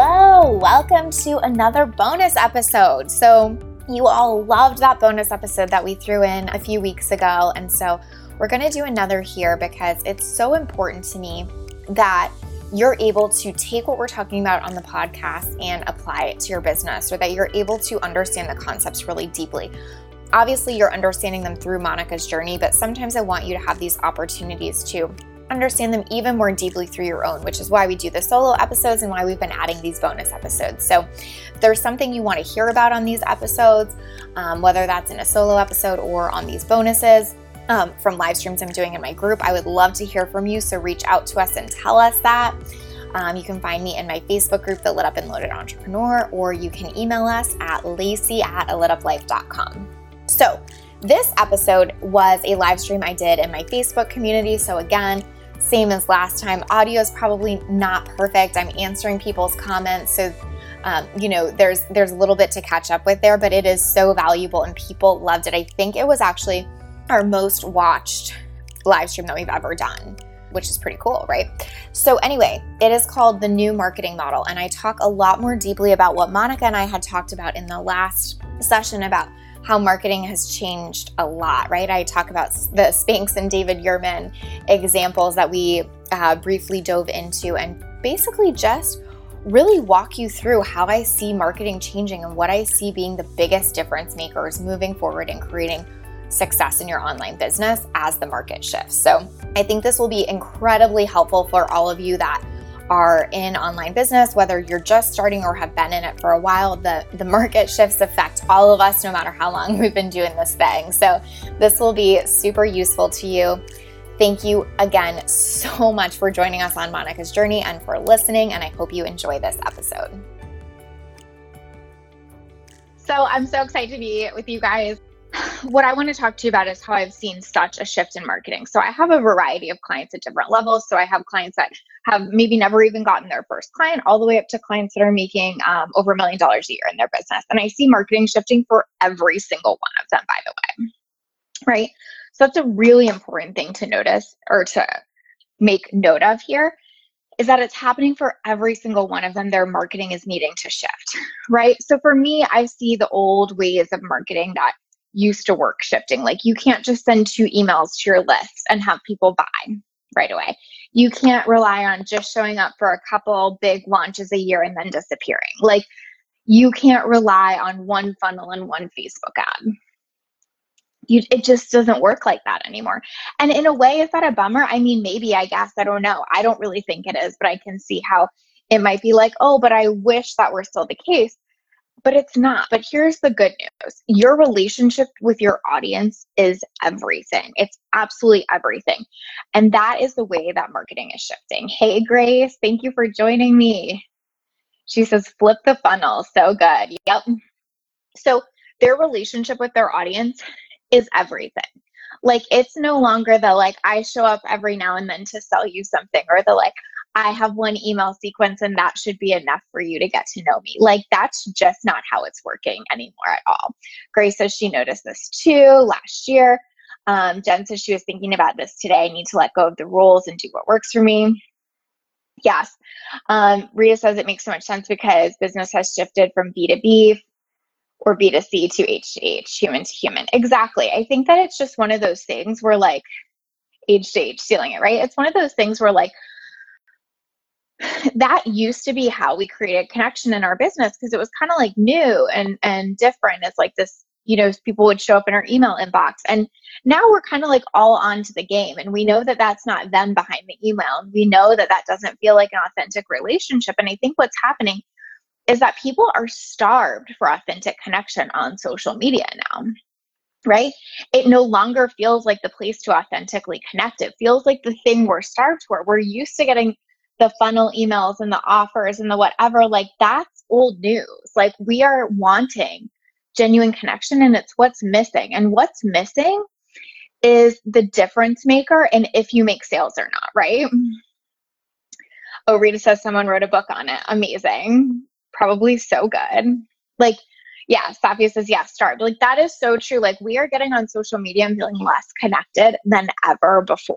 Hello, welcome to another bonus episode. So, you all loved that bonus episode that we threw in a few weeks ago. And so, we're going to do another here because it's so important to me that you're able to take what we're talking about on the podcast and apply it to your business or that you're able to understand the concepts really deeply. Obviously, you're understanding them through Monica's journey, but sometimes I want you to have these opportunities to understand them even more deeply through your own, which is why we do the solo episodes and why we've been adding these bonus episodes. So, if there's something you want to hear about on these episodes, um, whether that's in a solo episode or on these bonuses, um, from live streams I'm doing in my group, I would love to hear from you. So, reach out to us and tell us that. Um, you can find me in my Facebook group, The Lit Up and Loaded Entrepreneur, or you can email us at lacey at alituplife.com. So, this episode was a live stream I did in my Facebook community. So, again, same as last time. Audio is probably not perfect. I'm answering people's comments, so um, you know there's there's a little bit to catch up with there, but it is so valuable and people loved it. I think it was actually our most watched live stream that we've ever done which is pretty cool, right? So, anyway, it is called the new marketing model. And I talk a lot more deeply about what Monica and I had talked about in the last session about how marketing has changed a lot, right? I talk about the Spanx and David Yurman examples that we uh, briefly dove into and basically just really walk you through how I see marketing changing and what I see being the biggest difference makers moving forward and creating success in your online business as the market shifts. So, I think this will be incredibly helpful for all of you that are in online business, whether you're just starting or have been in it for a while, the, the market shifts affect all of us no matter how long we've been doing this thing. So, this will be super useful to you. Thank you again so much for joining us on Monica's journey and for listening. And I hope you enjoy this episode. So, I'm so excited to be with you guys what I want to talk to you about is how I've seen such a shift in marketing. So I have a variety of clients at different levels. So I have clients that have maybe never even gotten their first client, all the way up to clients that are making um, over a million dollars a year in their business. And I see marketing shifting for every single one of them, by the way. Right. So that's a really important thing to notice or to make note of here is that it's happening for every single one of them. Their marketing is needing to shift, right? So for me, I see the old ways of marketing that used to work shifting. Like you can't just send two emails to your list and have people buy right away. You can't rely on just showing up for a couple big launches a year and then disappearing. Like you can't rely on one funnel and one Facebook ad. You, it just doesn't work like that anymore. And in a way, is that a bummer? I mean, maybe, I guess, I don't know. I don't really think it is, but I can see how it might be like, oh, but I wish that were still the case but it's not. But here's the good news your relationship with your audience is everything. It's absolutely everything. And that is the way that marketing is shifting. Hey, Grace, thank you for joining me. She says, flip the funnel. So good. Yep. So their relationship with their audience is everything. Like it's no longer the like I show up every now and then to sell you something or the like I have one email sequence and that should be enough for you to get to know me. Like that's just not how it's working anymore at all. Grace says she noticed this too last year. Um, Jen says she was thinking about this today. I need to let go of the rules and do what works for me. Yes. Um, Rita says it makes so much sense because business has shifted from B2B or B2C to H to H, human to human. Exactly. I think that it's just one of those things where like age to age stealing it, right? It's one of those things where like that used to be how we created connection in our business because it was kind of like new and and different. It's like this you know people would show up in our email inbox and now we're kind of like all onto the game and we know that that's not them behind the email we know that that doesn't feel like an authentic relationship and i think what's happening is that people are starved for authentic connection on social media now right? It no longer feels like the place to authentically connect. It feels like the thing we're starved for. We're used to getting the funnel emails and the offers and the whatever, like that's old news. Like we are wanting genuine connection and it's what's missing. And what's missing is the difference maker and if you make sales or not, right? Oh, Rita says someone wrote a book on it. Amazing. Probably so good. Like, yeah, Safia says, yeah, start. Like, that is so true. Like, we are getting on social media and feeling less connected than ever before.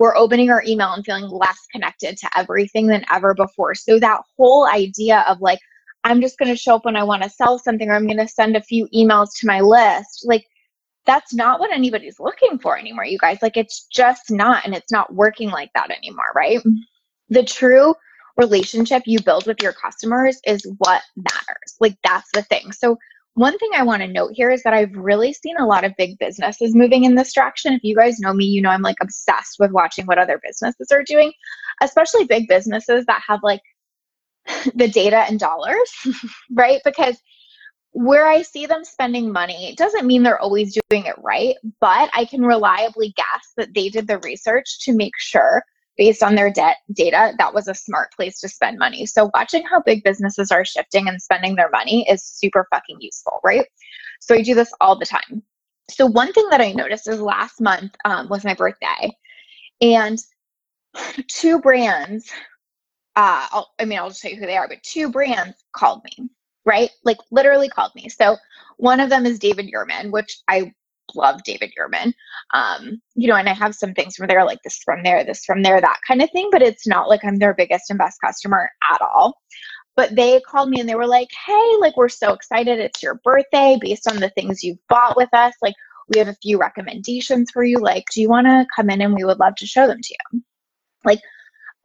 We're opening our email and feeling less connected to everything than ever before. So, that whole idea of like, I'm just going to show up when I want to sell something or I'm going to send a few emails to my list, like, that's not what anybody's looking for anymore, you guys. Like, it's just not, and it's not working like that anymore, right? The true relationship you build with your customers is what matters. Like that's the thing. So one thing I want to note here is that I've really seen a lot of big businesses moving in this direction. If you guys know me, you know I'm like obsessed with watching what other businesses are doing, especially big businesses that have like the data and dollars, right? Because where I see them spending money doesn't mean they're always doing it right, but I can reliably guess that they did the research to make sure based on their debt data, that was a smart place to spend money. So watching how big businesses are shifting and spending their money is super fucking useful, right? So I do this all the time. So one thing that I noticed is last month um, was my birthday, and two brands. Uh, I'll, I mean, I'll just tell you who they are, but two brands called me, right? Like literally called me. So one of them is David Yurman, which I love David Yurman. Um, you know, and I have some things from there, like this from there, this from there, that kind of thing, but it's not like I'm their biggest and best customer at all. But they called me and they were like, hey, like, we're so excited. It's your birthday based on the things you've bought with us. Like, we have a few recommendations for you. Like, do you want to come in and we would love to show them to you? Like,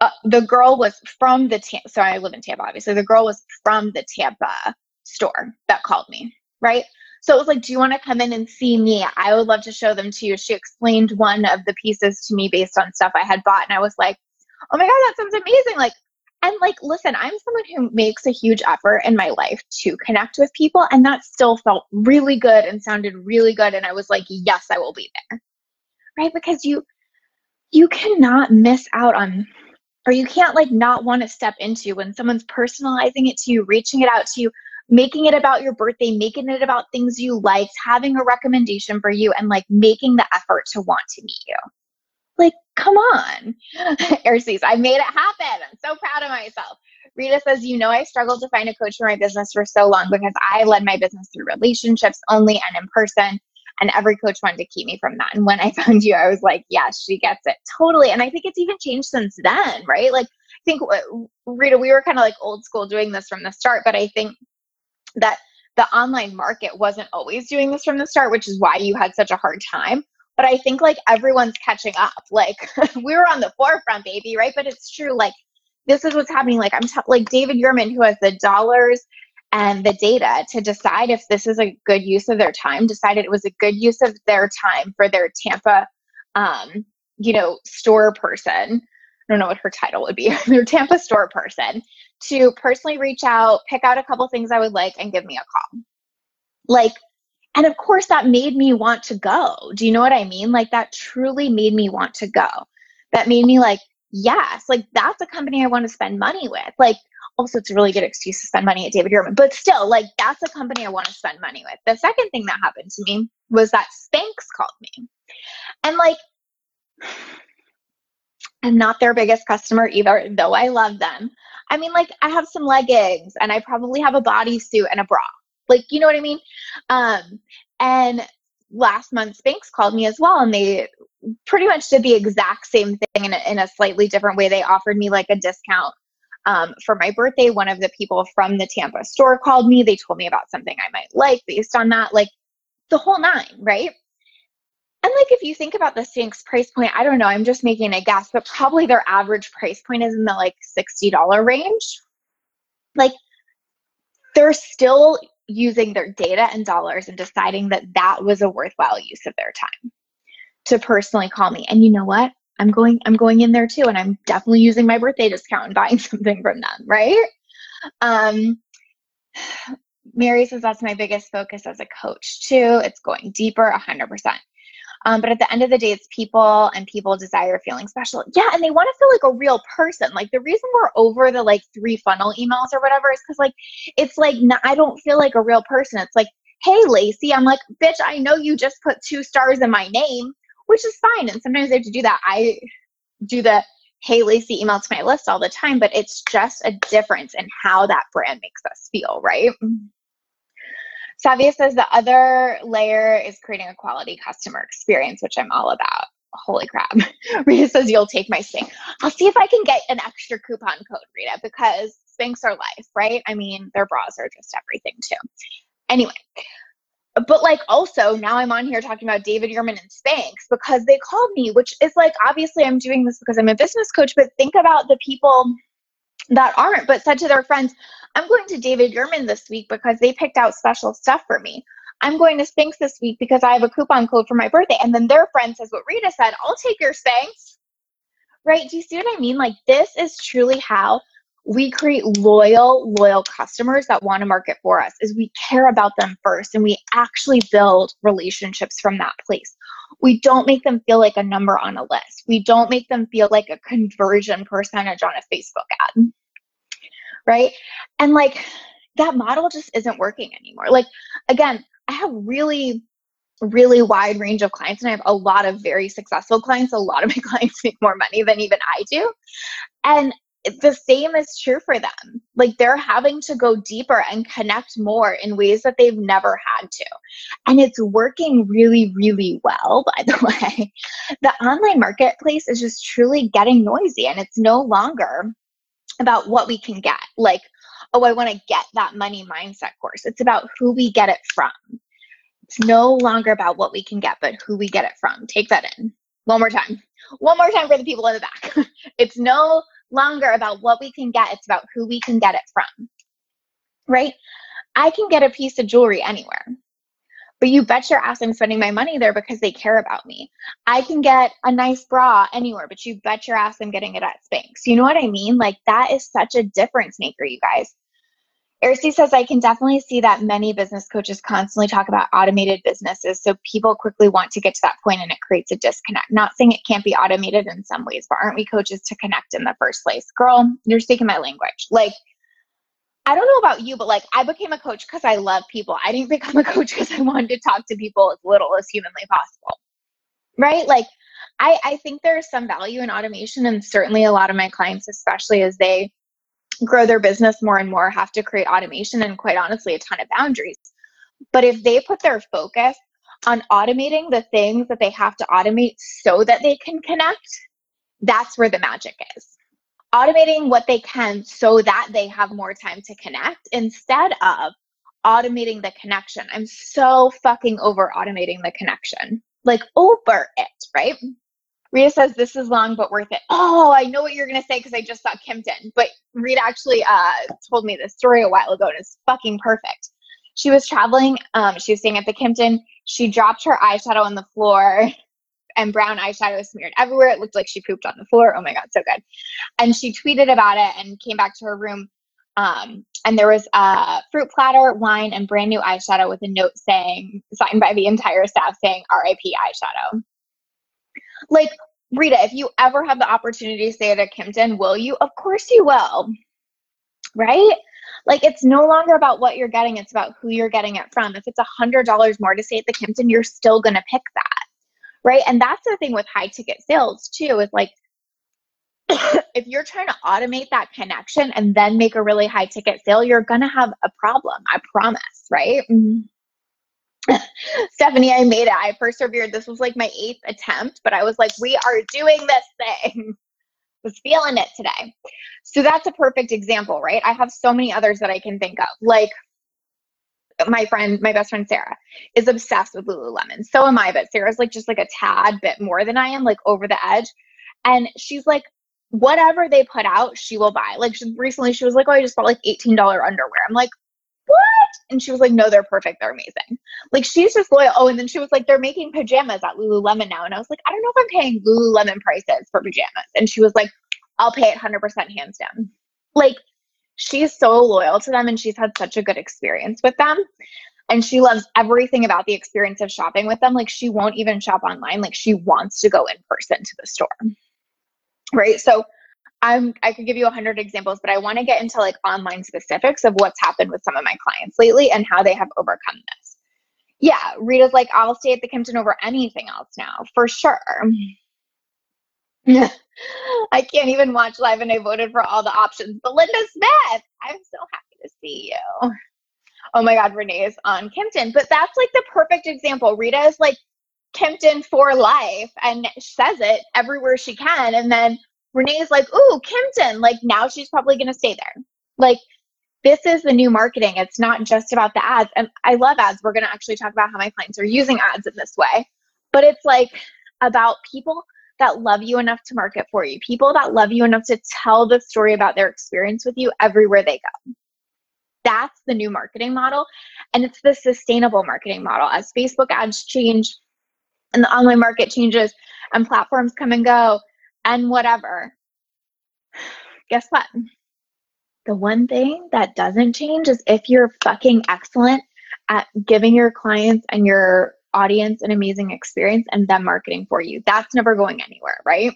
uh, the girl was from the Tampa, so I live in Tampa, obviously. The girl was from the Tampa store that called me, right? So it was like, do you want to come in and see me? I would love to show them to you. She explained one of the pieces to me based on stuff I had bought. And I was like, oh my God, that sounds amazing. Like, and like, listen, I'm someone who makes a huge effort in my life to connect with people. And that still felt really good and sounded really good. And I was like, yes, I will be there. Right. Because you, you cannot miss out on or you can't like not want to step into when someone's personalizing it to you, reaching it out to you, making it about your birthday, making it about things you liked, having a recommendation for you, and like making the effort to want to meet you. Like, come on. Airseas, I made it happen. I'm so proud of myself. Rita says, You know, I struggled to find a coach for my business for so long because I led my business through relationships only and in person. And every coach wanted to keep me from that. And when I found you, I was like, Yes, she gets it totally. And I think it's even changed since then, right? Like, I think, uh, Rita, we were kind of like old school doing this from the start, but I think that the online market wasn't always doing this from the start, which is why you had such a hard time. But I think like everyone's catching up. Like we were on the forefront, baby, right? But it's true. Like this is what's happening. Like I'm t- like David Yurman, who has the dollars and the data to decide if this is a good use of their time, decided it was a good use of their time for their Tampa, um, you know, store person. I don't know what her title would be, their Tampa store person to personally reach out, pick out a couple things I would like, and give me a call. Like, and of course, that made me want to go. Do you know what I mean? Like, that truly made me want to go. That made me like, yes, like that's a company I want to spend money with. Like, also, it's a really good excuse to spend money at David Yurman, but still, like, that's a company I want to spend money with. The second thing that happened to me was that Spanx called me. And like, I'm not their biggest customer either, though I love them. I mean, like, I have some leggings and I probably have a bodysuit and a bra. Like, you know what I mean? Um, and last month, Spanx called me as well, and they pretty much did the exact same thing in a, in a slightly different way. They offered me like a discount um, for my birthday. One of the people from the Tampa store called me. They told me about something I might like based on that, like the whole nine, right? And like if you think about the Spanx price point, I don't know, I'm just making a guess, but probably their average price point is in the like $60 range. Like they're still using their data and dollars and deciding that that was a worthwhile use of their time to personally call me. And you know what? I'm going I'm going in there too and I'm definitely using my birthday discount and buying something from them, right? Um Mary says that's my biggest focus as a coach too. It's going deeper 100%. Um, but at the end of the day, it's people and people desire feeling special. Yeah, and they want to feel like a real person. Like the reason we're over the like three funnel emails or whatever is because like it's like I don't feel like a real person. It's like, hey, Lacey, I'm like, bitch, I know you just put two stars in my name, which is fine. And sometimes I have to do that. I do the hey Lacey email to my list all the time, but it's just a difference in how that brand makes us feel, right? Safia says the other layer is creating a quality customer experience, which I'm all about. Holy crap. Rita says you'll take my Spanx. I'll see if I can get an extra coupon code, Rita, because Spanx are life, right? I mean, their bras are just everything too. Anyway, but like also now I'm on here talking about David Yurman and Spanx because they called me, which is like obviously I'm doing this because I'm a business coach, but think about the people that aren't, but said to their friends, I'm going to David Yurman this week because they picked out special stuff for me. I'm going to Spanx this week because I have a coupon code for my birthday. And then their friend says what Rita said, I'll take your Spanx. Right? Do you see what I mean? Like this is truly how we create loyal, loyal customers that want to market for us is we care about them first and we actually build relationships from that place. We don't make them feel like a number on a list. We don't make them feel like a conversion percentage on a Facebook ad. Right? And like that model just isn't working anymore. Like again, I have really really wide range of clients and I have a lot of very successful clients. A lot of my clients make more money than even I do. And the same is true for them. Like they're having to go deeper and connect more in ways that they've never had to. And it's working really, really well, by the way. The online marketplace is just truly getting noisy and it's no longer about what we can get. Like, oh, I want to get that money mindset course. It's about who we get it from. It's no longer about what we can get, but who we get it from. Take that in. One more time. One more time for the people in the back. it's no longer about what we can get, it's about who we can get it from. Right? I can get a piece of jewelry anywhere. But you bet your ass I'm spending my money there because they care about me. I can get a nice bra anywhere, but you bet your ass I'm getting it at Spanx. You know what I mean? Like that is such a difference maker, you guys. Ercy says, I can definitely see that many business coaches constantly talk about automated businesses. So people quickly want to get to that point and it creates a disconnect. Not saying it can't be automated in some ways, but aren't we coaches to connect in the first place? Girl, you're speaking my language. Like, I don't know about you, but like I became a coach because I love people. I didn't become a coach because I wanted to talk to people as little as humanly possible. Right? Like, I, I think there's some value in automation, and certainly a lot of my clients, especially as they grow their business more and more have to create automation and quite honestly a ton of boundaries but if they put their focus on automating the things that they have to automate so that they can connect that's where the magic is automating what they can so that they have more time to connect instead of automating the connection i'm so fucking over automating the connection like over it right Rita says this is long but worth it. Oh, I know what you're gonna say because I just saw Kimpton. But Rita actually uh, told me this story a while ago and it's fucking perfect. She was traveling, um, she was staying at the Kimpton. She dropped her eyeshadow on the floor and brown eyeshadow smeared everywhere. It looked like she pooped on the floor. Oh my God, so good. And she tweeted about it and came back to her room. Um, and there was a fruit platter, wine, and brand new eyeshadow with a note saying, signed by the entire staff saying RIP eyeshadow. Like, Rita, if you ever have the opportunity to stay at a Kimpton, will you? Of course you will. Right? Like it's no longer about what you're getting, it's about who you're getting it from. If it's a hundred dollars more to stay at the Kimpton, you're still gonna pick that. Right. And that's the thing with high ticket sales too, is like if you're trying to automate that connection and then make a really high ticket sale, you're gonna have a problem. I promise, right? Mm-hmm. Stephanie, I made it. I persevered. This was like my eighth attempt, but I was like, we are doing this thing. was feeling it today. So that's a perfect example, right? I have so many others that I can think of. Like my friend, my best friend Sarah, is obsessed with Lululemon. So am I, but Sarah's like just like a tad bit more than I am, like over the edge. And she's like, whatever they put out, she will buy. Like she, recently, she was like, "Oh, I just bought like $18 underwear." I'm like, "What?" And she was like, no, they're perfect. They're amazing. Like, she's just loyal. Oh, and then she was like, they're making pajamas at Lululemon now. And I was like, I don't know if I'm paying Lululemon prices for pajamas. And she was like, I'll pay it 100% hands down. Like, she's so loyal to them and she's had such a good experience with them. and she loves everything about the experience of shopping with them. Like she won't even shop online. Like she wants to go in person to the store. Right. So I'm I could give you a hundred examples, but I want to get into like online specifics of what's happened with some of my clients lately and how they have overcome this. Yeah, Rita's like, I'll stay at the Kimpton over anything else now, for sure. I can't even watch live and I voted for all the options. Belinda Smith, I'm so happy to see you oh my God, Renee is on Kimpton. But that's like the perfect example. Rita is like Kimpton for life and says it everywhere she can. And then Renee is like, ooh, Kimpton. Like now she's probably going to stay there. Like this is the new marketing. It's not just about the ads. And I love ads. We're going to actually talk about how my clients are using ads in this way. But it's like about people that love you enough to market for you, people that love you enough to tell the story about their experience with you everywhere they go that's the new marketing model. And it's the sustainable marketing model. As Facebook ads change and the online market changes and platforms come and go and whatever, guess what? The one thing that doesn't change is if you're fucking excellent at giving your clients and your audience an amazing experience and them marketing for you. That's never going anywhere, right?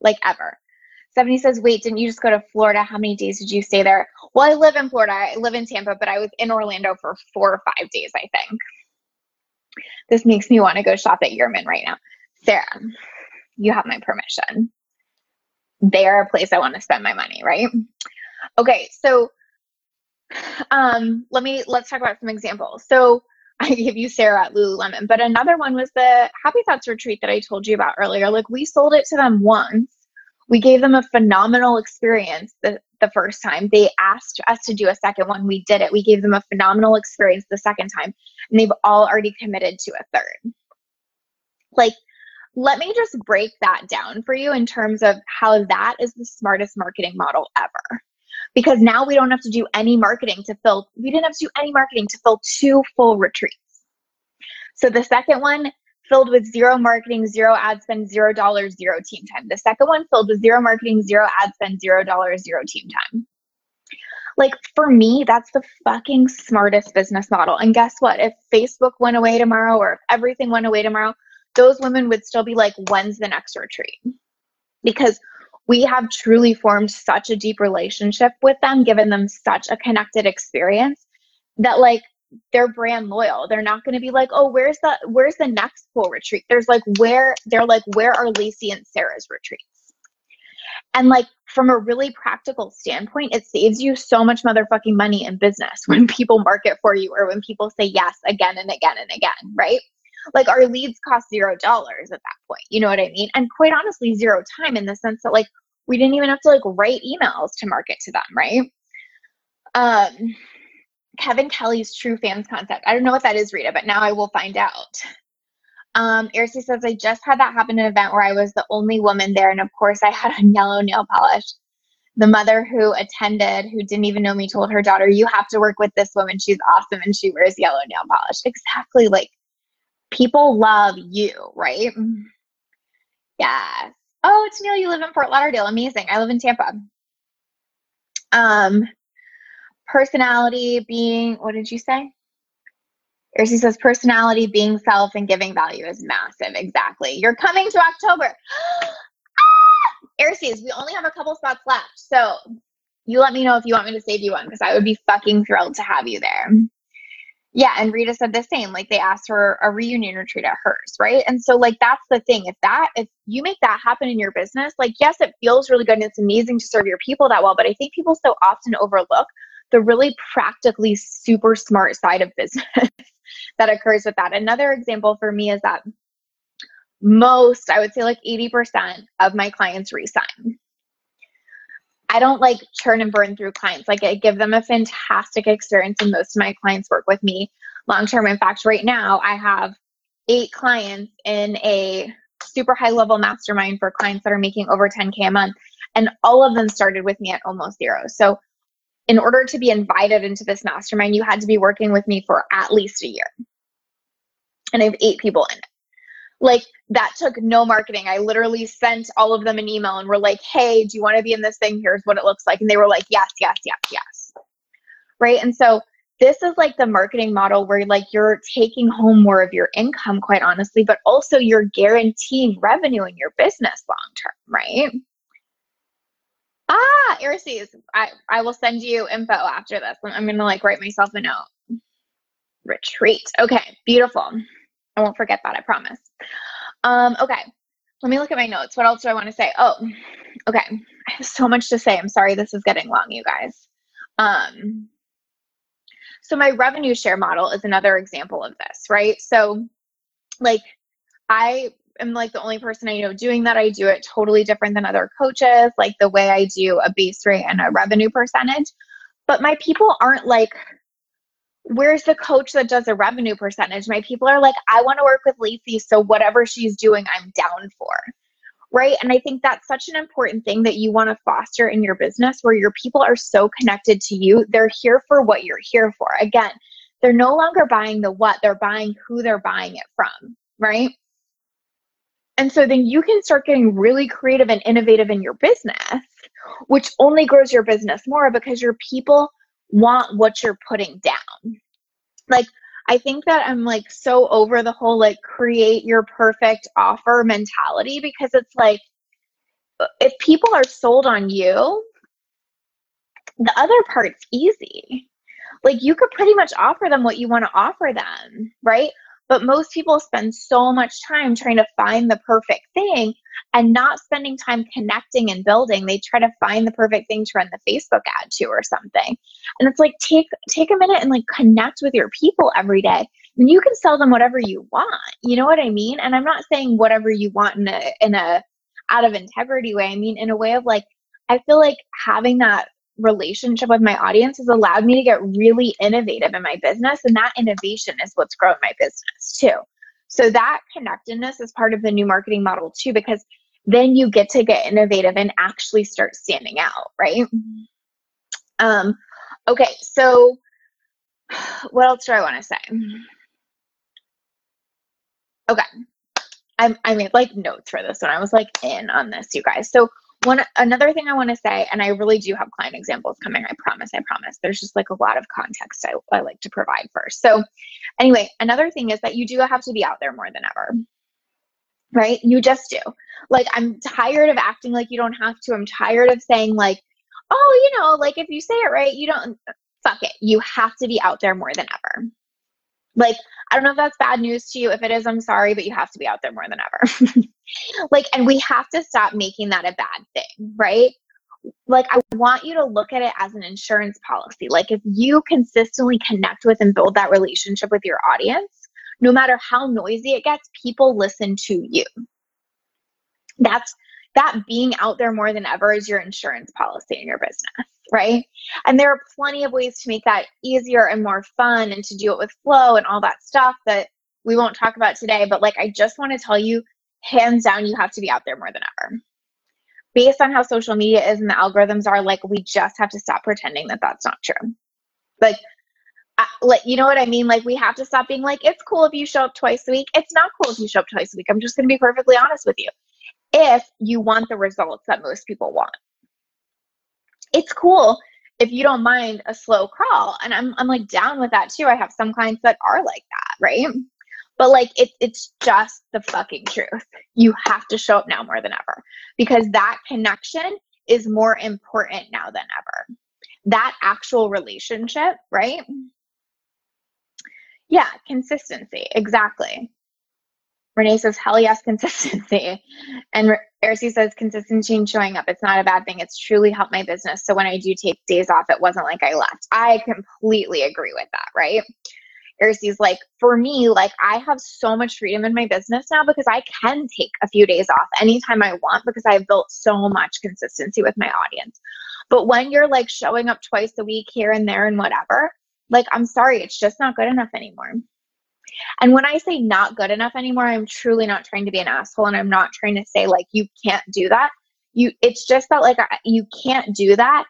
Like ever. Stephanie says, wait, didn't you just go to Florida? How many days did you stay there? Well, I live in Florida. I live in Tampa, but I was in Orlando for four or five days, I think. This makes me want to go shop at Yurman right now. Sarah, you have my permission. They're a place I want to spend my money, right? Okay, so um, let me let's talk about some examples. So I gave you Sarah at Lululemon, but another one was the Happy Thoughts retreat that I told you about earlier. Like we sold it to them once we gave them a phenomenal experience the, the first time. They asked us to do a second one. We did it. We gave them a phenomenal experience the second time, and they've all already committed to a third. Like, let me just break that down for you in terms of how that is the smartest marketing model ever. Because now we don't have to do any marketing to fill, we didn't have to do any marketing to fill two full retreats. So the second one, filled with zero marketing, zero ad spend, zero dollars, zero team time. The second one filled with zero marketing, zero ad spend, zero dollars, zero team time. Like for me, that's the fucking smartest business model. And guess what? If Facebook went away tomorrow or if everything went away tomorrow, those women would still be like, when's the next retreat? Because we have truly formed such a deep relationship with them, given them such a connected experience that like they're brand loyal. They're not going to be like, oh, where's the where's the next pool retreat? There's like where they're like, where are Lacey and Sarah's retreats? And like from a really practical standpoint, it saves you so much motherfucking money in business when people market for you or when people say yes again and again and again, right? Like our leads cost zero dollars at that point. You know what I mean? And quite honestly, zero time in the sense that like we didn't even have to like write emails to market to them, right? Um, Kevin Kelly's true fans concept. I don't know what that is, Rita, but now I will find out. Um, Irsi says, I just had that happen in an event where I was the only woman there. And of course, I had on yellow nail polish. The mother who attended, who didn't even know me, told her daughter, You have to work with this woman. She's awesome and she wears yellow nail polish. Exactly. Like people love you, right? Yes. Oh, it's Neil. You live in Fort Lauderdale. Amazing. I live in Tampa. Um, personality being what did you say Irsi says personality being self and giving value is massive exactly you're coming to october ah! Irsi's, we only have a couple spots left so you let me know if you want me to save you one because i would be fucking thrilled to have you there yeah and rita said the same like they asked for a reunion retreat at hers right and so like that's the thing if that if you make that happen in your business like yes it feels really good and it's amazing to serve your people that well but i think people so often overlook the really practically super smart side of business that occurs with that. Another example for me is that most, I would say like 80% of my clients resign. I don't like churn and burn through clients. Like I give them a fantastic experience, and most of my clients work with me long term. In fact, right now I have eight clients in a super high level mastermind for clients that are making over 10K a month. And all of them started with me at almost zero. So in order to be invited into this mastermind, you had to be working with me for at least a year. And I have eight people in it. Like that took no marketing. I literally sent all of them an email and we're like, hey, do you want to be in this thing? Here's what it looks like. And they were like, yes, yes, yes, yes. Right. And so this is like the marketing model where like you're taking home more of your income quite honestly but also you're guaranteeing revenue in your business long term right ah Aries, I, I will send you info after this i'm gonna like write myself a note retreat okay beautiful i won't forget that i promise um okay let me look at my notes what else do i want to say oh okay i have so much to say i'm sorry this is getting long you guys um so my revenue share model is another example of this, right? So like I am like the only person I know doing that. I do it totally different than other coaches, like the way I do a base rate and a revenue percentage. But my people aren't like, where's the coach that does a revenue percentage? My people are like, I want to work with Lacey, so whatever she's doing, I'm down for right? And I think that's such an important thing that you want to foster in your business where your people are so connected to you. They're here for what you're here for. Again, they're no longer buying the what, they're buying who they're buying it from, right? And so then you can start getting really creative and innovative in your business, which only grows your business more because your people want what you're putting down. Like, I think that I'm like so over the whole like create your perfect offer mentality because it's like if people are sold on you, the other part's easy. Like you could pretty much offer them what you want to offer them, right? But most people spend so much time trying to find the perfect thing and not spending time connecting and building. They try to find the perfect thing to run the Facebook ad to or something. And it's like take take a minute and like connect with your people every day. And you can sell them whatever you want. You know what I mean? And I'm not saying whatever you want in a in a out of integrity way. I mean in a way of like I feel like having that relationship with my audience has allowed me to get really innovative in my business. And that innovation is what's grown my business too. So that connectedness is part of the new marketing model too, because then you get to get innovative and actually start standing out, right? Um, okay, so what else do I want to say? Okay. I, I made like notes for this one. I was like in on this, you guys. So one another thing I want to say, and I really do have client examples coming. I promise. I promise. There's just like a lot of context I, I like to provide first. So, anyway, another thing is that you do have to be out there more than ever. Right? You just do. Like, I'm tired of acting like you don't have to. I'm tired of saying, like, oh, you know, like if you say it right, you don't, fuck it. You have to be out there more than ever. Like, I don't know if that's bad news to you. If it is, I'm sorry, but you have to be out there more than ever. like, and we have to stop making that a bad thing, right? Like, I want you to look at it as an insurance policy. Like, if you consistently connect with and build that relationship with your audience, no matter how noisy it gets, people listen to you. That's that being out there more than ever is your insurance policy in your business right? And there are plenty of ways to make that easier and more fun and to do it with flow and all that stuff that we won't talk about today. But like, I just want to tell you, hands down, you have to be out there more than ever. Based on how social media is and the algorithms are, like, we just have to stop pretending that that's not true. Like, I, like you know what I mean? Like, we have to stop being like, it's cool if you show up twice a week. It's not cool if you show up twice a week. I'm just going to be perfectly honest with you. If you want the results that most people want it's cool if you don't mind a slow crawl. And I'm, I'm like down with that too. I have some clients that are like that, right? But like it, it's just the fucking truth. You have to show up now more than ever because that connection is more important now than ever. That actual relationship, right? Yeah, consistency. Exactly. Renee says, hell yes, consistency. And Ersi says, consistency in showing up. It's not a bad thing. It's truly helped my business. So when I do take days off, it wasn't like I left. I completely agree with that, right? Ersi's like, for me, like I have so much freedom in my business now because I can take a few days off anytime I want because I've built so much consistency with my audience. But when you're like showing up twice a week here and there and whatever, like I'm sorry, it's just not good enough anymore. And when I say not good enough anymore, I'm truly not trying to be an asshole and I'm not trying to say like you can't do that. You it's just that like you can't do that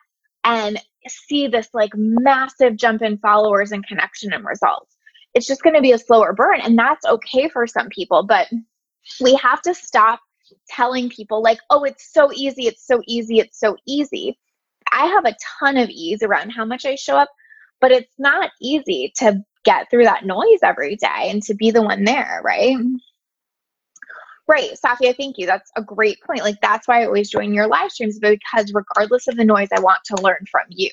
and see this like massive jump in followers and connection and results. It's just going to be a slower burn and that's okay for some people, but we have to stop telling people like, "Oh, it's so easy, it's so easy, it's so easy." I have a ton of ease around how much I show up, But it's not easy to get through that noise every day and to be the one there, right? Right, Safia, thank you. That's a great point. Like that's why I always join your live streams because regardless of the noise, I want to learn from you.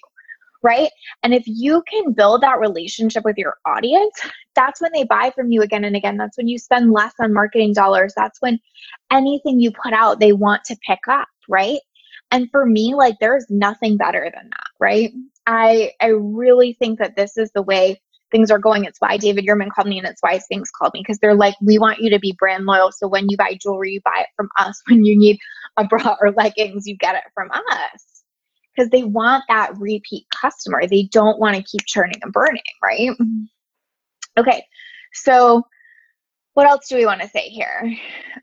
Right. And if you can build that relationship with your audience, that's when they buy from you again and again. That's when you spend less on marketing dollars. That's when anything you put out, they want to pick up. Right. And for me, like there's nothing better than that. Right. I I really think that this is the way things are going. It's why David Yurman called me and it's why Spanx called me because they're like, we want you to be brand loyal. So when you buy jewelry, you buy it from us. When you need a bra or leggings, you get it from us because they want that repeat customer. They don't want to keep churning and burning, right? Okay, so what else do we want to say here?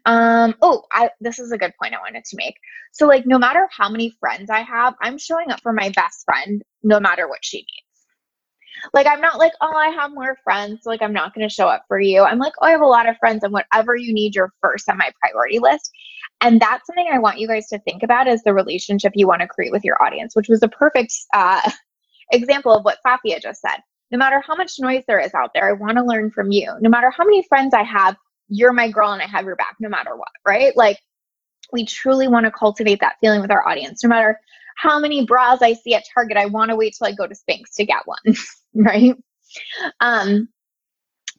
Um, oh, I, this is a good point I wanted to make. So, like, no matter how many friends I have, I'm showing up for my best friend no matter what she needs. Like, I'm not like, oh, I have more friends. So like, I'm not going to show up for you. I'm like, oh, I have a lot of friends, and whatever you need, you're first on my priority list. And that's something I want you guys to think about as the relationship you want to create with your audience, which was a perfect uh, example of what Safia just said. No matter how much noise there is out there, I want to learn from you. No matter how many friends I have, you're my girl and I have your back no matter what, right? Like, we truly want to cultivate that feeling with our audience. No matter how many bras I see at Target, I want to wait till I go to Spanx to get one, right? Um,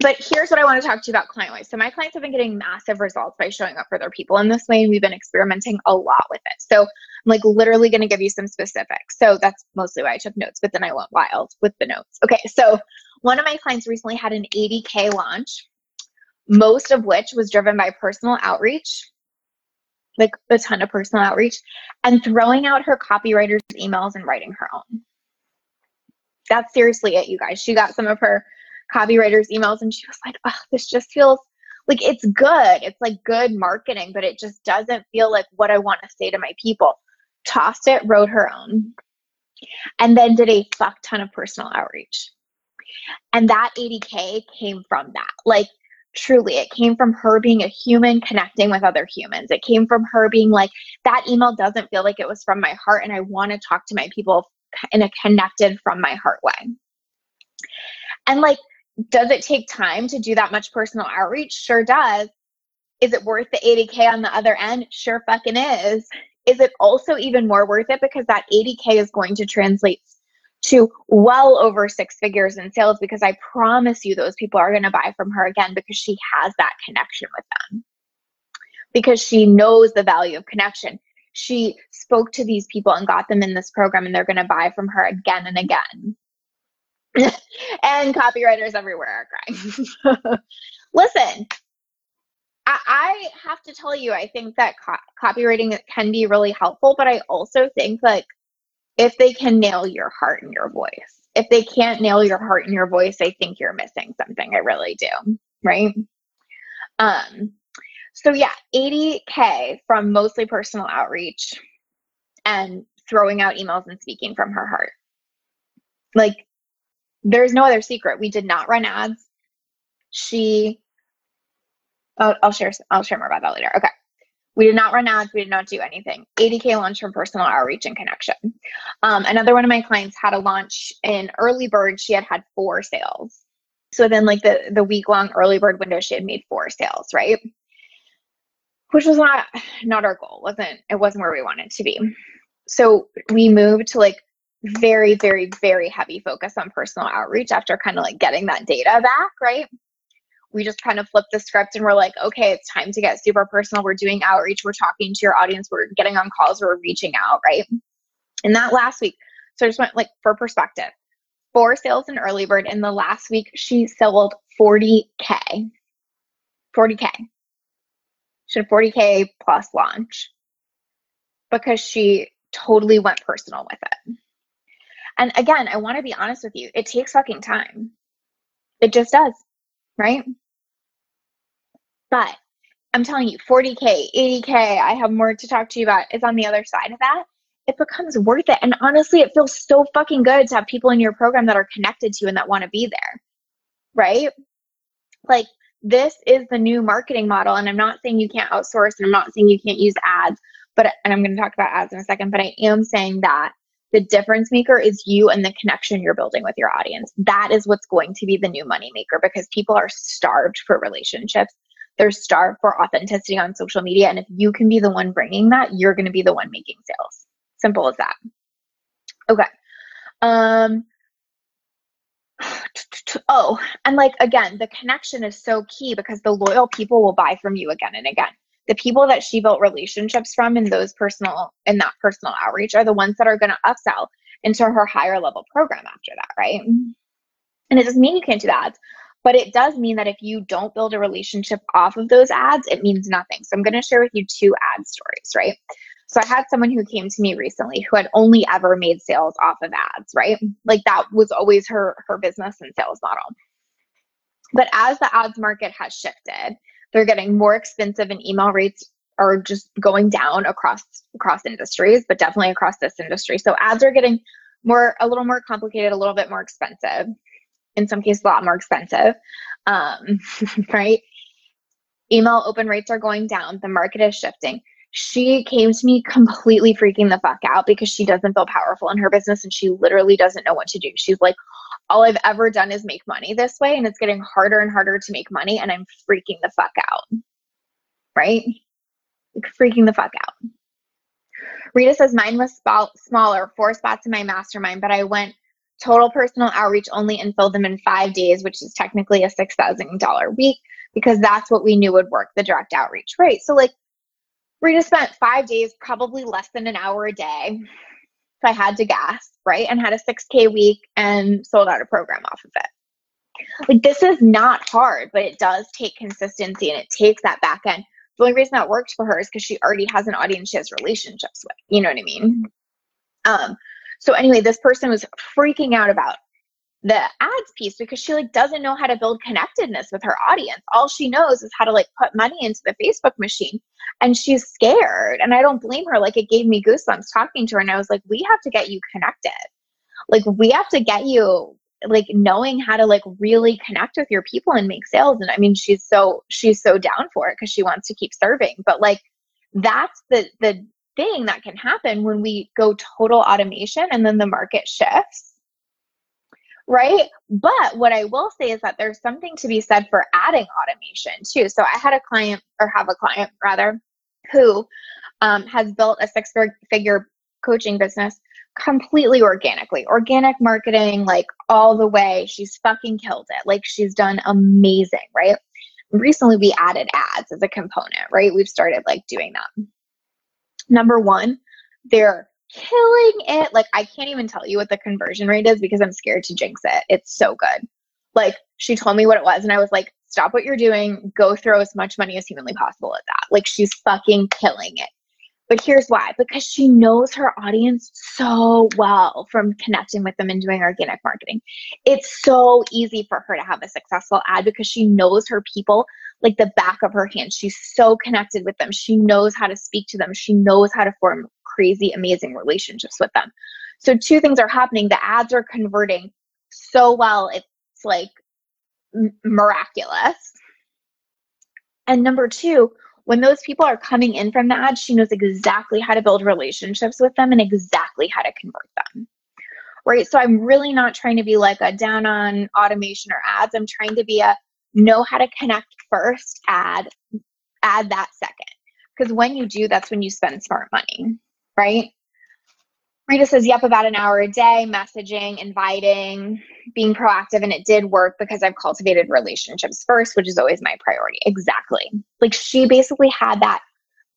but here's what I want to talk to you about client wise. So my clients have been getting massive results by showing up for their people in this way, and we've been experimenting a lot with it. So I'm like literally going to give you some specifics. So that's mostly why I took notes, but then I went wild with the notes. Okay, so one of my clients recently had an 80k launch, most of which was driven by personal outreach like a ton of personal outreach and throwing out her copywriter's emails and writing her own. That's seriously it, you guys. She got some of her copywriter's emails and she was like, oh, this just feels like it's good. It's like good marketing, but it just doesn't feel like what I want to say to my people. Tossed it, wrote her own, and then did a fuck ton of personal outreach. And that 80K came from that. Like, truly it came from her being a human connecting with other humans. It came from her being like that email doesn't feel like it was from my heart and i want to talk to my people in a connected from my heart way. And like does it take time to do that much personal outreach? Sure does. Is it worth the 80k on the other end? Sure fucking is. Is it also even more worth it because that 80k is going to translate to well over six figures in sales because I promise you those people are going to buy from her again because she has that connection with them. Because she knows the value of connection. She spoke to these people and got them in this program and they're going to buy from her again and again. and copywriters everywhere are crying. Listen, I, I, have to tell you, I think that co- copywriting can be really helpful, but I also think like if they can nail your heart and your voice. If they can't nail your heart and your voice, I think you're missing something. I really do. Right. Um, so yeah, 80K from mostly personal outreach and throwing out emails and speaking from her heart. Like, there's no other secret. We did not run ads. She, I'll share. I'll share more about that later. Okay. We did not run ads. We did not do anything. 80K launch from personal outreach and connection. Um, another one of my clients had a launch in early bird. She had had four sales. So then like the, the week long early bird window, she had made four sales, right? Which was not, not our goal. Wasn't, it wasn't where we wanted to be. So we moved to like very, very, very heavy focus on personal outreach after kind of like getting that data back, right? We just kind of flipped the script and we're like, okay, it's time to get super personal. We're doing outreach, we're talking to your audience, we're getting on calls, we're reaching out, right? And that last week, so I just went like for perspective, four sales in early bird. In the last week, she sold 40K. 40K. She had 40K plus launch because she totally went personal with it. And again, I want to be honest with you, it takes fucking time. It just does, right? But I'm telling you, 40K, 80K, I have more to talk to you about, is on the other side of that. It becomes worth it. And honestly, it feels so fucking good to have people in your program that are connected to you and that want to be there. Right? Like, this is the new marketing model. And I'm not saying you can't outsource and I'm not saying you can't use ads, but, and I'm going to talk about ads in a second, but I am saying that The difference maker is you and the connection you're building with your audience. That is what's going to be the new money maker because people are starved for relationships. They're starved for authenticity on social media. And if you can be the one bringing that, you're going to be the one making sales. Simple as that. Okay. Um, oh, and like again, the connection is so key because the loyal people will buy from you again and again. The people that she built relationships from in those personal in that personal outreach are the ones that are going to upsell into her higher level program after that, right? And it doesn't mean you can't do that, but it does mean that if you don't build a relationship off of those ads, it means nothing. So I'm going to share with you two ad stories, right? So I had someone who came to me recently who had only ever made sales off of ads, right? Like that was always her her business and sales model. But as the ads market has shifted, they're getting more expensive and email rates are just going down across across industries, but definitely across this industry. So ads are getting more a little more complicated, a little bit more expensive. In some cases, a lot more expensive. Um, right? Email open rates are going down. The market is shifting she came to me completely freaking the fuck out because she doesn't feel powerful in her business and she literally doesn't know what to do. She's like, all I've ever done is make money this way and it's getting harder and harder to make money and I'm freaking the fuck out. Right? Like freaking the fuck out. Rita says mine was sp- smaller, four spots in my mastermind, but I went total personal outreach only and filled them in five days, which is technically a $6,000 week because that's what we knew would work the direct outreach, right? So, like, Rita spent five days, probably less than an hour a day. If I had to gas, right? And had a 6K week and sold out a program off of it. Like this is not hard, but it does take consistency and it takes that back end. The only reason that worked for her is because she already has an audience she has relationships with. You know what I mean? Um, so anyway, this person was freaking out about the ads piece because she like doesn't know how to build connectedness with her audience. All she knows is how to like put money into the Facebook machine and she's scared. And I don't blame her. Like it gave me goosebumps talking to her and I was like, we have to get you connected. Like we have to get you like knowing how to like really connect with your people and make sales and I mean she's so she's so down for it cuz she wants to keep serving. But like that's the the thing that can happen when we go total automation and then the market shifts right? But what I will say is that there's something to be said for adding automation too. So I had a client, or have a client rather, who um, has built a six figure coaching business completely organically, organic marketing, like all the way. She's fucking killed it. Like she's done amazing, right? Recently, we added ads as a component, right? We've started like doing that. Number one, they're killing it. Like I can't even tell you what the conversion rate is because I'm scared to jinx it. It's so good. Like she told me what it was and I was like, stop what you're doing, go throw as much money as humanly possible at that. Like she's fucking killing it. But here's why because she knows her audience so well from connecting with them and doing organic marketing. It's so easy for her to have a successful ad because she knows her people like the back of her hand. She's so connected with them. She knows how to speak to them. She knows how to form crazy, amazing relationships with them. So, two things are happening. The ads are converting so well, it's like m- miraculous. And number two, when those people are coming in from the ad, she knows exactly how to build relationships with them and exactly how to convert them. Right. So I'm really not trying to be like a down on automation or ads. I'm trying to be a know how to connect first, add, add that second. Because when you do, that's when you spend smart money right? Rita says, yep, about an hour a day, messaging, inviting, being proactive. And it did work because I've cultivated relationships first, which is always my priority. Exactly. Like she basically had that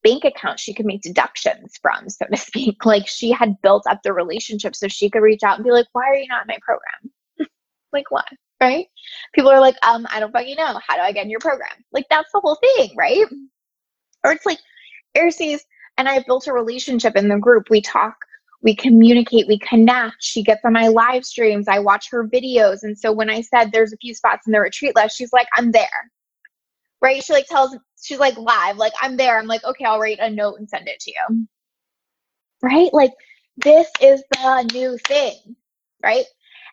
bank account she could make deductions from, so to speak. Like she had built up the relationship so she could reach out and be like, why are you not in my program? like what? Right? People are like, um, I don't fucking know. How do I get in your program? Like that's the whole thing, right? Or it's like, Airsies, and I've built a relationship in the group. We talk, we communicate, we connect. She gets on my live streams. I watch her videos. And so when I said there's a few spots in the retreat list, she's like, I'm there. Right? She like tells, she's like live, like, I'm there. I'm like, okay, I'll write a note and send it to you. Right? Like, this is the new thing. Right?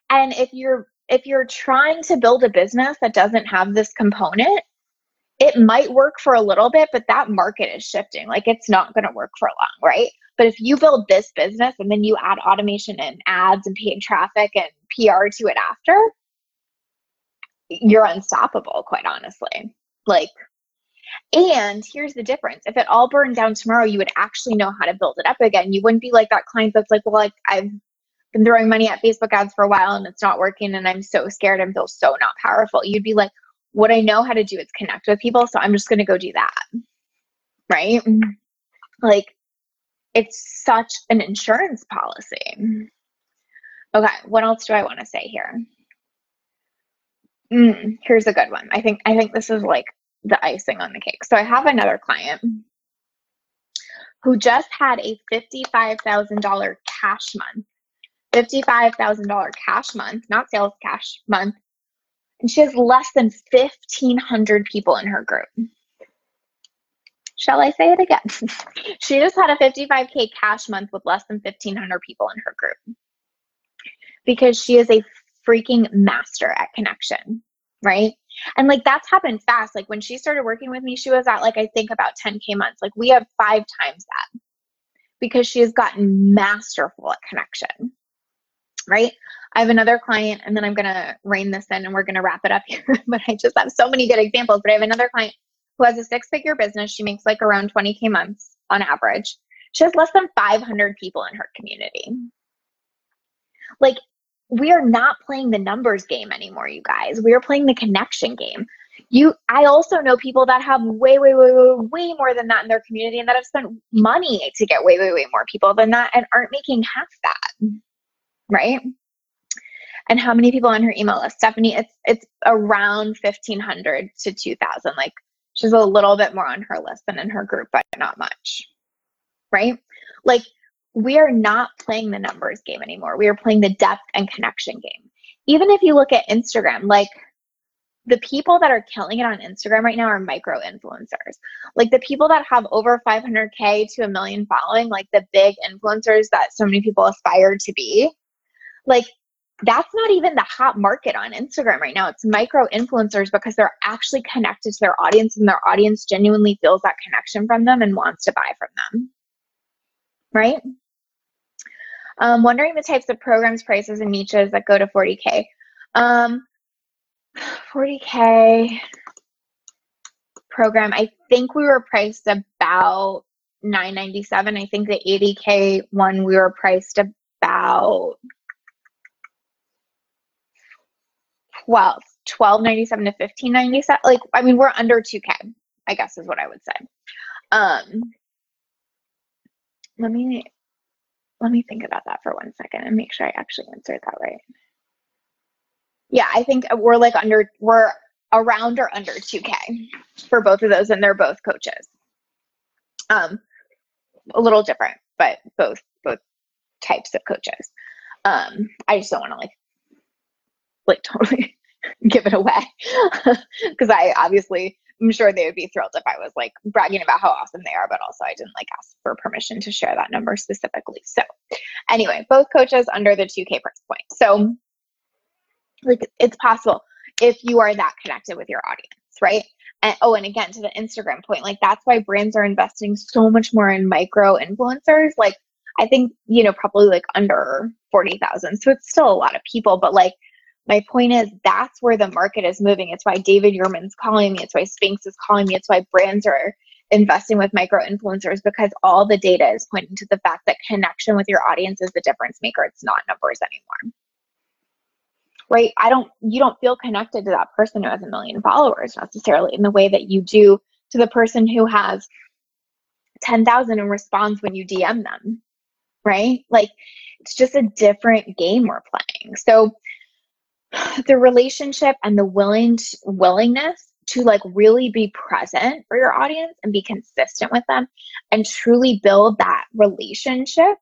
And if you're, if you're trying to build a business that doesn't have this component, it might work for a little bit, but that market is shifting. Like it's not going to work for long, right? But if you build this business and then you add automation and ads and paid traffic and PR to it after, you're unstoppable, quite honestly. Like, and here's the difference if it all burned down tomorrow, you would actually know how to build it up again. You wouldn't be like that client that's like, well, like, I've been throwing money at Facebook ads for a while and it's not working and I'm so scared and feel so not powerful. You'd be like, what I know how to do is connect with people, so I'm just going to go do that. Right? Like, it's such an insurance policy. Okay, what else do I want to say here? Mm, here's a good one. I think I think this is like the icing on the cake. So I have another client who just had a $55,000 cash month. $55,000 cash month, not sales cash month. And she has less than 1,500 people in her group. Shall I say it again? she just had a 55K cash month with less than 1,500 people in her group because she is a freaking master at connection, right? And like that's happened fast. Like when she started working with me, she was at like I think about 10K months. Like we have five times that because she has gotten masterful at connection, right? I have another client, and then I'm gonna rein this in and we're gonna wrap it up here. but I just have so many good examples. But I have another client who has a six figure business. She makes like around 20K months on average. She has less than 500 people in her community. Like, we are not playing the numbers game anymore, you guys. We are playing the connection game. You, I also know people that have way, way, way, way, way more than that in their community and that have spent money to get way, way, way more people than that and aren't making half that. Right? And how many people on her email list? Stephanie, it's it's around 1500 to 2000. Like She's a little bit more on her list than in her group, but not much. Right? Like, we are not playing the numbers game anymore. We are playing the depth and connection game. Even if you look at Instagram, like the people that are killing it on Instagram right now are micro influencers. Like the people that have over 500K to a million following, like the big influencers that so many people aspire to be, like that's not even the hot market on Instagram right now. It's micro influencers because they're actually connected to their audience and their audience genuinely feels that connection from them and wants to buy from them. Right? Um, wondering the types of programs, prices, and niches that go to 40K. Um, 40K program, I think we were priced about 997. I think the 80K one we were priced about 12 1297 to 1597 like i mean we're under 2k i guess is what i would say. Um let me let me think about that for one second and make sure i actually answered that right. Yeah i think we're like under we're around or under 2k for both of those and they're both coaches. Um a little different but both both types of coaches. Um i just don't want to like like totally give it away because I obviously I'm sure they would be thrilled if I was like bragging about how awesome they are, but also I didn't like ask for permission to share that number specifically. So, anyway, both coaches under the 2K price point. So, like, it's possible if you are that connected with your audience, right? And oh, and again, to the Instagram point, like, that's why brands are investing so much more in micro influencers. Like, I think, you know, probably like under 40,000. So, it's still a lot of people, but like, my point is that's where the market is moving. It's why David Yurman's calling me. It's why Spanx is calling me. It's why brands are investing with micro influencers because all the data is pointing to the fact that connection with your audience is the difference maker. It's not numbers anymore. Right? I don't you don't feel connected to that person who has a million followers necessarily in the way that you do to the person who has 10,000 and responds when you DM them. Right? Like it's just a different game we're playing. So the relationship and the willing willingness to like really be present for your audience and be consistent with them and truly build that relationship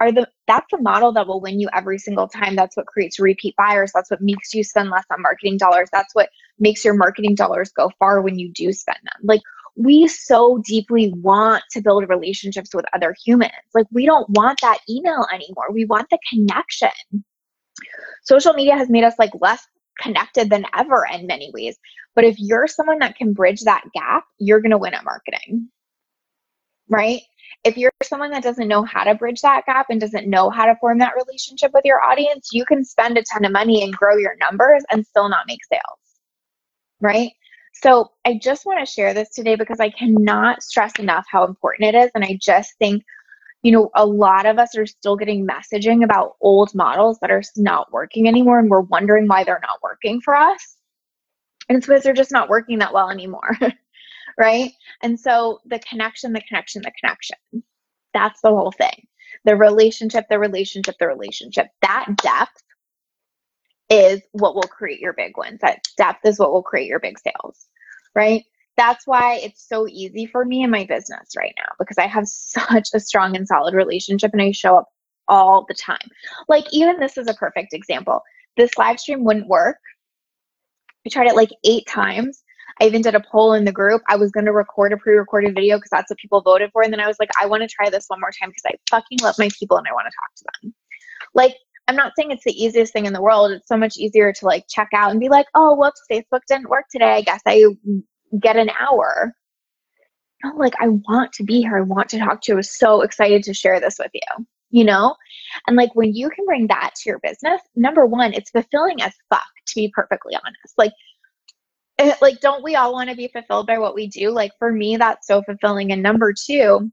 are the that's the model that will win you every single time. That's what creates repeat buyers. That's what makes you spend less on marketing dollars. That's what makes your marketing dollars go far when you do spend them. Like we so deeply want to build relationships with other humans. Like we don't want that email anymore. We want the connection social media has made us like less connected than ever in many ways. But if you're someone that can bridge that gap, you're going to win at marketing. Right? If you're someone that doesn't know how to bridge that gap and doesn't know how to form that relationship with your audience, you can spend a ton of money and grow your numbers and still not make sales. Right? So I just want to share this today because I cannot stress enough how important it is. And I just think, you know, a lot of us are still getting messaging about old models that are not working anymore. And we're wondering why they're not working for us. And it's because they're just not working that well anymore. right? And so the connection, the connection, the connection. That's the whole thing. The relationship, the relationship, the relationship. That depth is what will create your big wins. That depth is what will create your big sales, right? That's why it's so easy for me in my business right now because I have such a strong and solid relationship and I show up all the time. Like, even this is a perfect example. This live stream wouldn't work. I tried it like eight times. I even did a poll in the group. I was going to record a pre recorded video because that's what people voted for. And then I was like, I want to try this one more time because I fucking love my people and I want to talk to them. Like, I'm not saying it's the easiest thing in the world. It's so much easier to like check out and be like, oh, whoops, Facebook didn't work today. I guess I get an hour. Like I want to be here. I want to talk to you. I was so excited to share this with you, you know? And like when you can bring that to your business, number one, it's fulfilling as fuck, to be perfectly honest. Like, it, like, don't we all want to be fulfilled by what we do? Like for me, that's so fulfilling. And number two,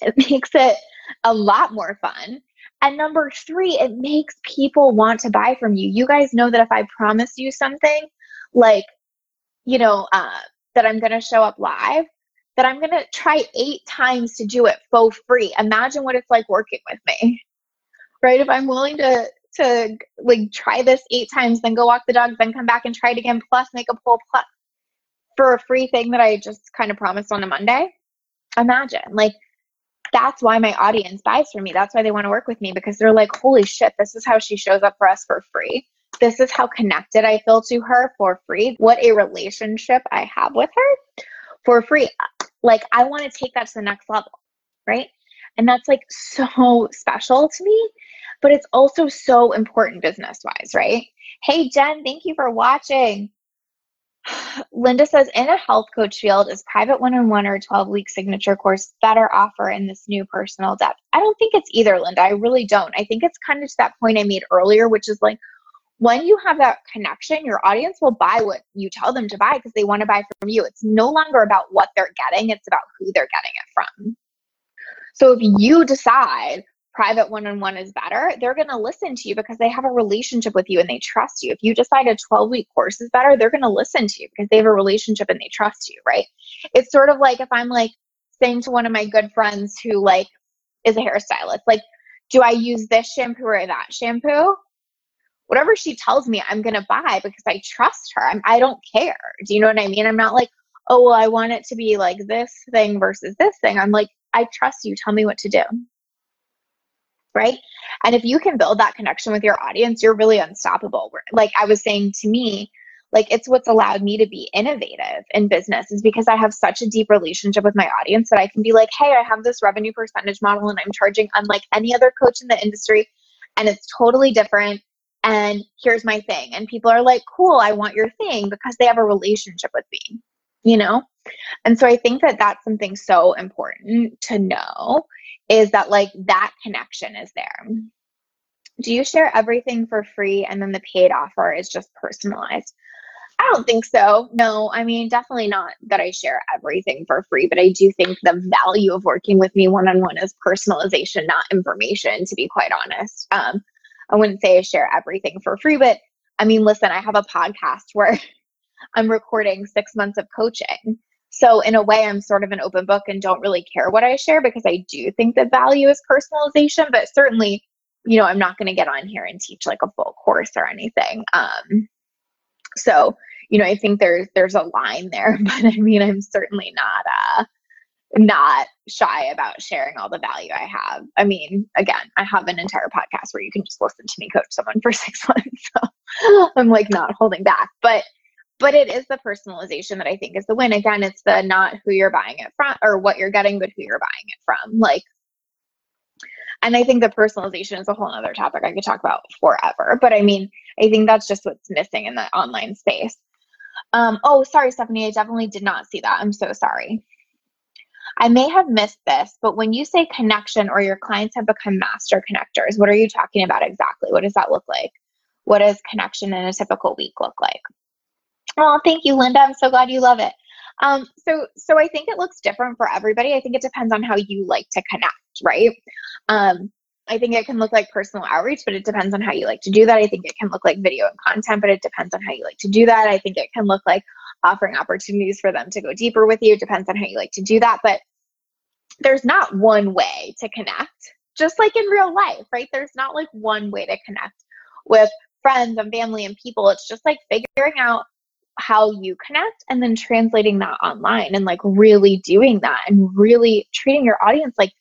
it makes it a lot more fun and number three, it makes people want to buy from you. You guys know that if I promise you something, like, you know, uh, that I'm going to show up live, that I'm going to try eight times to do it for free. Imagine what it's like working with me, right? If I'm willing to, to like try this eight times, then go walk the dogs, then come back and try it again, plus make a poll, plus for a free thing that I just kind of promised on a Monday. Imagine, like, that's why my audience buys from me. That's why they want to work with me because they're like, holy shit, this is how she shows up for us for free. This is how connected I feel to her for free. What a relationship I have with her for free. Like, I want to take that to the next level, right? And that's like so special to me, but it's also so important business wise, right? Hey, Jen, thank you for watching. Linda says, in a health coach field, is private one on one or 12 week signature course better offer in this new personal depth? I don't think it's either, Linda. I really don't. I think it's kind of to that point I made earlier, which is like when you have that connection, your audience will buy what you tell them to buy because they want to buy from you. It's no longer about what they're getting, it's about who they're getting it from. So if you decide private one on one is better, they're going to listen to you because they have a relationship with you and they trust you. If you decide a 12 week course is better, they're going to listen to you because they have a relationship and they trust you, right? It's sort of like if I'm like saying to one of my good friends who like is a hairstylist, like, do I use this shampoo or that shampoo? Whatever she tells me, I'm going to buy because I trust her. I'm, I don't care. Do you know what I mean? I'm not like, oh, well, I want it to be like this thing versus this thing. I'm like, I trust you. Tell me what to do right? And if you can build that connection with your audience, you're really unstoppable. Like I was saying to me, like it's what's allowed me to be innovative in business is because I have such a deep relationship with my audience that I can be like, hey, I have this revenue percentage model and I'm charging unlike any other coach in the industry and it's totally different. And here's my thing. And people are like, cool, I want your thing because they have a relationship with me, you know? And so I think that that's something so important to know is that like that connection is there. Do you share everything for free and then the paid offer is just personalized? I don't think so. No, I mean, definitely not that I share everything for free, but I do think the value of working with me one on one is personalization, not information, to be quite honest. Um, I wouldn't say I share everything for free, but I mean, listen, I have a podcast where I'm recording six months of coaching. So in a way, I'm sort of an open book and don't really care what I share because I do think that value is personalization. But certainly, you know, I'm not going to get on here and teach like a full course or anything. Um, so you know, I think there's there's a line there, but I mean, I'm certainly not uh, not shy about sharing all the value I have. I mean, again, I have an entire podcast where you can just listen to me coach someone for six months. So I'm like not holding back. But but it is the personalization that I think is the win. Again, it's the not who you're buying it from or what you're getting, but who you're buying it from. Like, And I think the personalization is a whole other topic I could talk about forever. But I mean, I think that's just what's missing in the online space. Um, oh, sorry, Stephanie. I definitely did not see that. I'm so sorry. I may have missed this, but when you say connection or your clients have become master connectors, what are you talking about exactly? What does that look like? What does connection in a typical week look like? Oh, thank you, Linda. I'm so glad you love it. Um, so, so I think it looks different for everybody. I think it depends on how you like to connect, right? Um, I think it can look like personal outreach, but it depends on how you like to do that. I think it can look like video and content, but it depends on how you like to do that. I think it can look like offering opportunities for them to go deeper with you. It depends on how you like to do that. But there's not one way to connect, just like in real life, right? There's not like one way to connect with friends and family and people. It's just like figuring out how you connect and then translating that online and like really doing that and really treating your audience like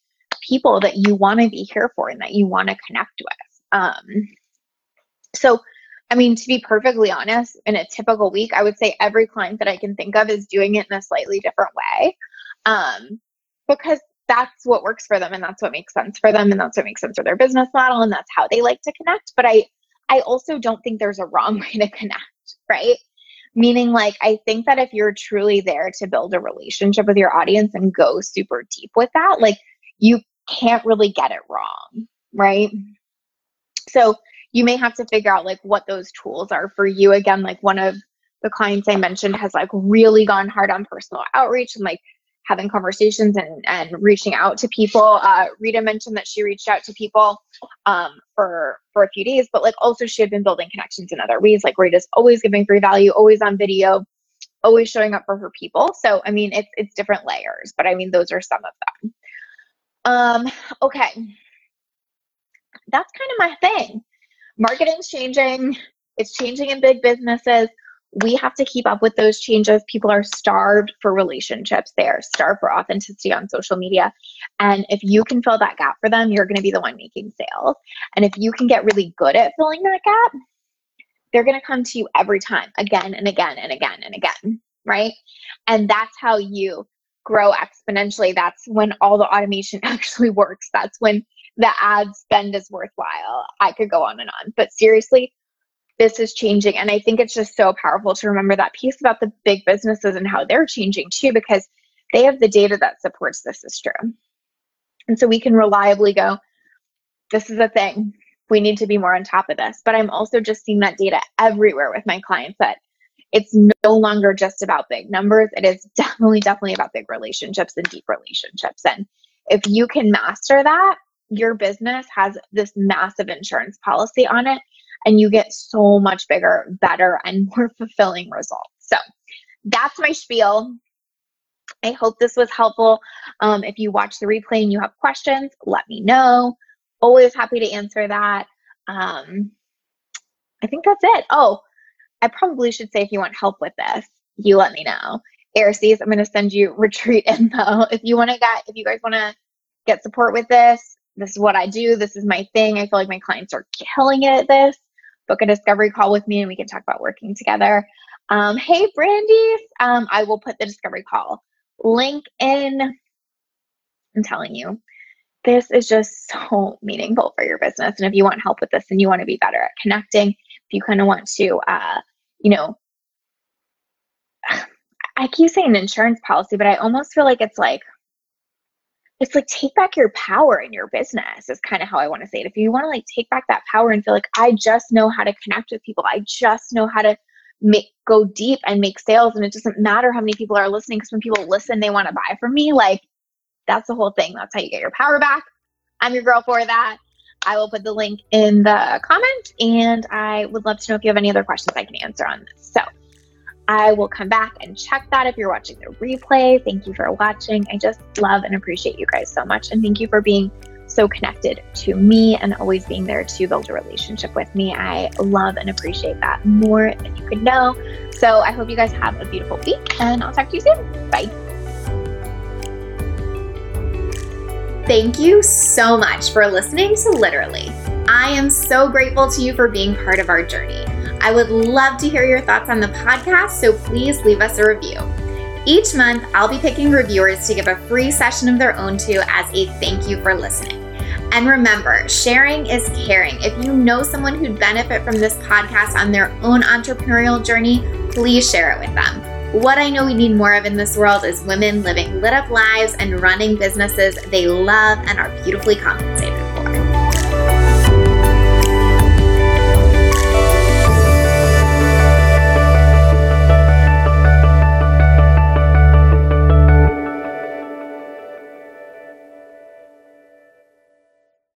people that you want to be here for and that you want to connect with. Um, so, I mean, to be perfectly honest, in a typical week, I would say every client that I can think of is doing it in a slightly different way um, because that's what works for them and that's what makes sense for them and that's what makes sense for their business model and that's how they like to connect. But I, I also don't think there's a wrong way to connect, right? Meaning, like, I think that if you're truly there to build a relationship with your audience and go super deep with that, like, you can't really get it wrong, right? So, you may have to figure out like what those tools are for you. Again, like one of the clients I mentioned has like really gone hard on personal outreach and like having conversations and, and reaching out to people. Uh, Rita mentioned that she reached out to people um, for for a few days, but like also she had been building connections in other ways. Like Rita's always giving free value, always on video, always showing up for her people. So I mean, it's it's different layers, but I mean those are some of them. Um, okay, that's kind of my thing. Marketing's changing. It's changing in big businesses we have to keep up with those changes. People are starved for relationships. They are starved for authenticity on social media. And if you can fill that gap for them, you're going to be the one making sales. And if you can get really good at filling that gap, they're going to come to you every time, again and again and again and again. Right. And that's how you grow exponentially. That's when all the automation actually works. That's when the ad spend is worthwhile. I could go on and on. But seriously, this is changing. And I think it's just so powerful to remember that piece about the big businesses and how they're changing too, because they have the data that supports this is true. And so we can reliably go, this is a thing. We need to be more on top of this. But I'm also just seeing that data everywhere with my clients that it's no longer just about big numbers. It is definitely, definitely about big relationships and deep relationships. And if you can master that, your business has this massive insurance policy on it and you get so much bigger, better, and more fulfilling results. So that's my spiel. I hope this was helpful. Um, if you watch the replay and you have questions, let me know. Always happy to answer that. Um, I think that's it. Oh, I probably should say if you want help with this, you let me know. Airseas, I'm going to send you retreat info. If you want to get, if you guys want to get support with this, this is what I do. This is my thing. I feel like my clients are killing it at this book a discovery call with me and we can talk about working together. Um, hey, Brandy, um, I will put the discovery call link in. I'm telling you, this is just so meaningful for your business. And if you want help with this and you want to be better at connecting, if you kind of want to, uh, you know, I keep saying insurance policy, but I almost feel like it's like it's like take back your power in your business is kind of how I want to say it. If you want to like take back that power and feel like I just know how to connect with people, I just know how to make go deep and make sales and it doesn't matter how many people are listening because when people listen they want to buy from me like that's the whole thing. That's how you get your power back. I'm your girl for that. I will put the link in the comment and i would love to know if you have any other questions i can answer on this. So I will come back and check that if you're watching the replay. Thank you for watching. I just love and appreciate you guys so much. And thank you for being so connected to me and always being there to build a relationship with me. I love and appreciate that more than you could know. So I hope you guys have a beautiful week and I'll talk to you soon. Bye. Thank you so much for listening to Literally. I am so grateful to you for being part of our journey. I would love to hear your thoughts on the podcast, so please leave us a review. Each month, I'll be picking reviewers to give a free session of their own to as a thank you for listening. And remember, sharing is caring. If you know someone who'd benefit from this podcast on their own entrepreneurial journey, please share it with them. What I know we need more of in this world is women living lit up lives and running businesses they love and are beautifully compensated.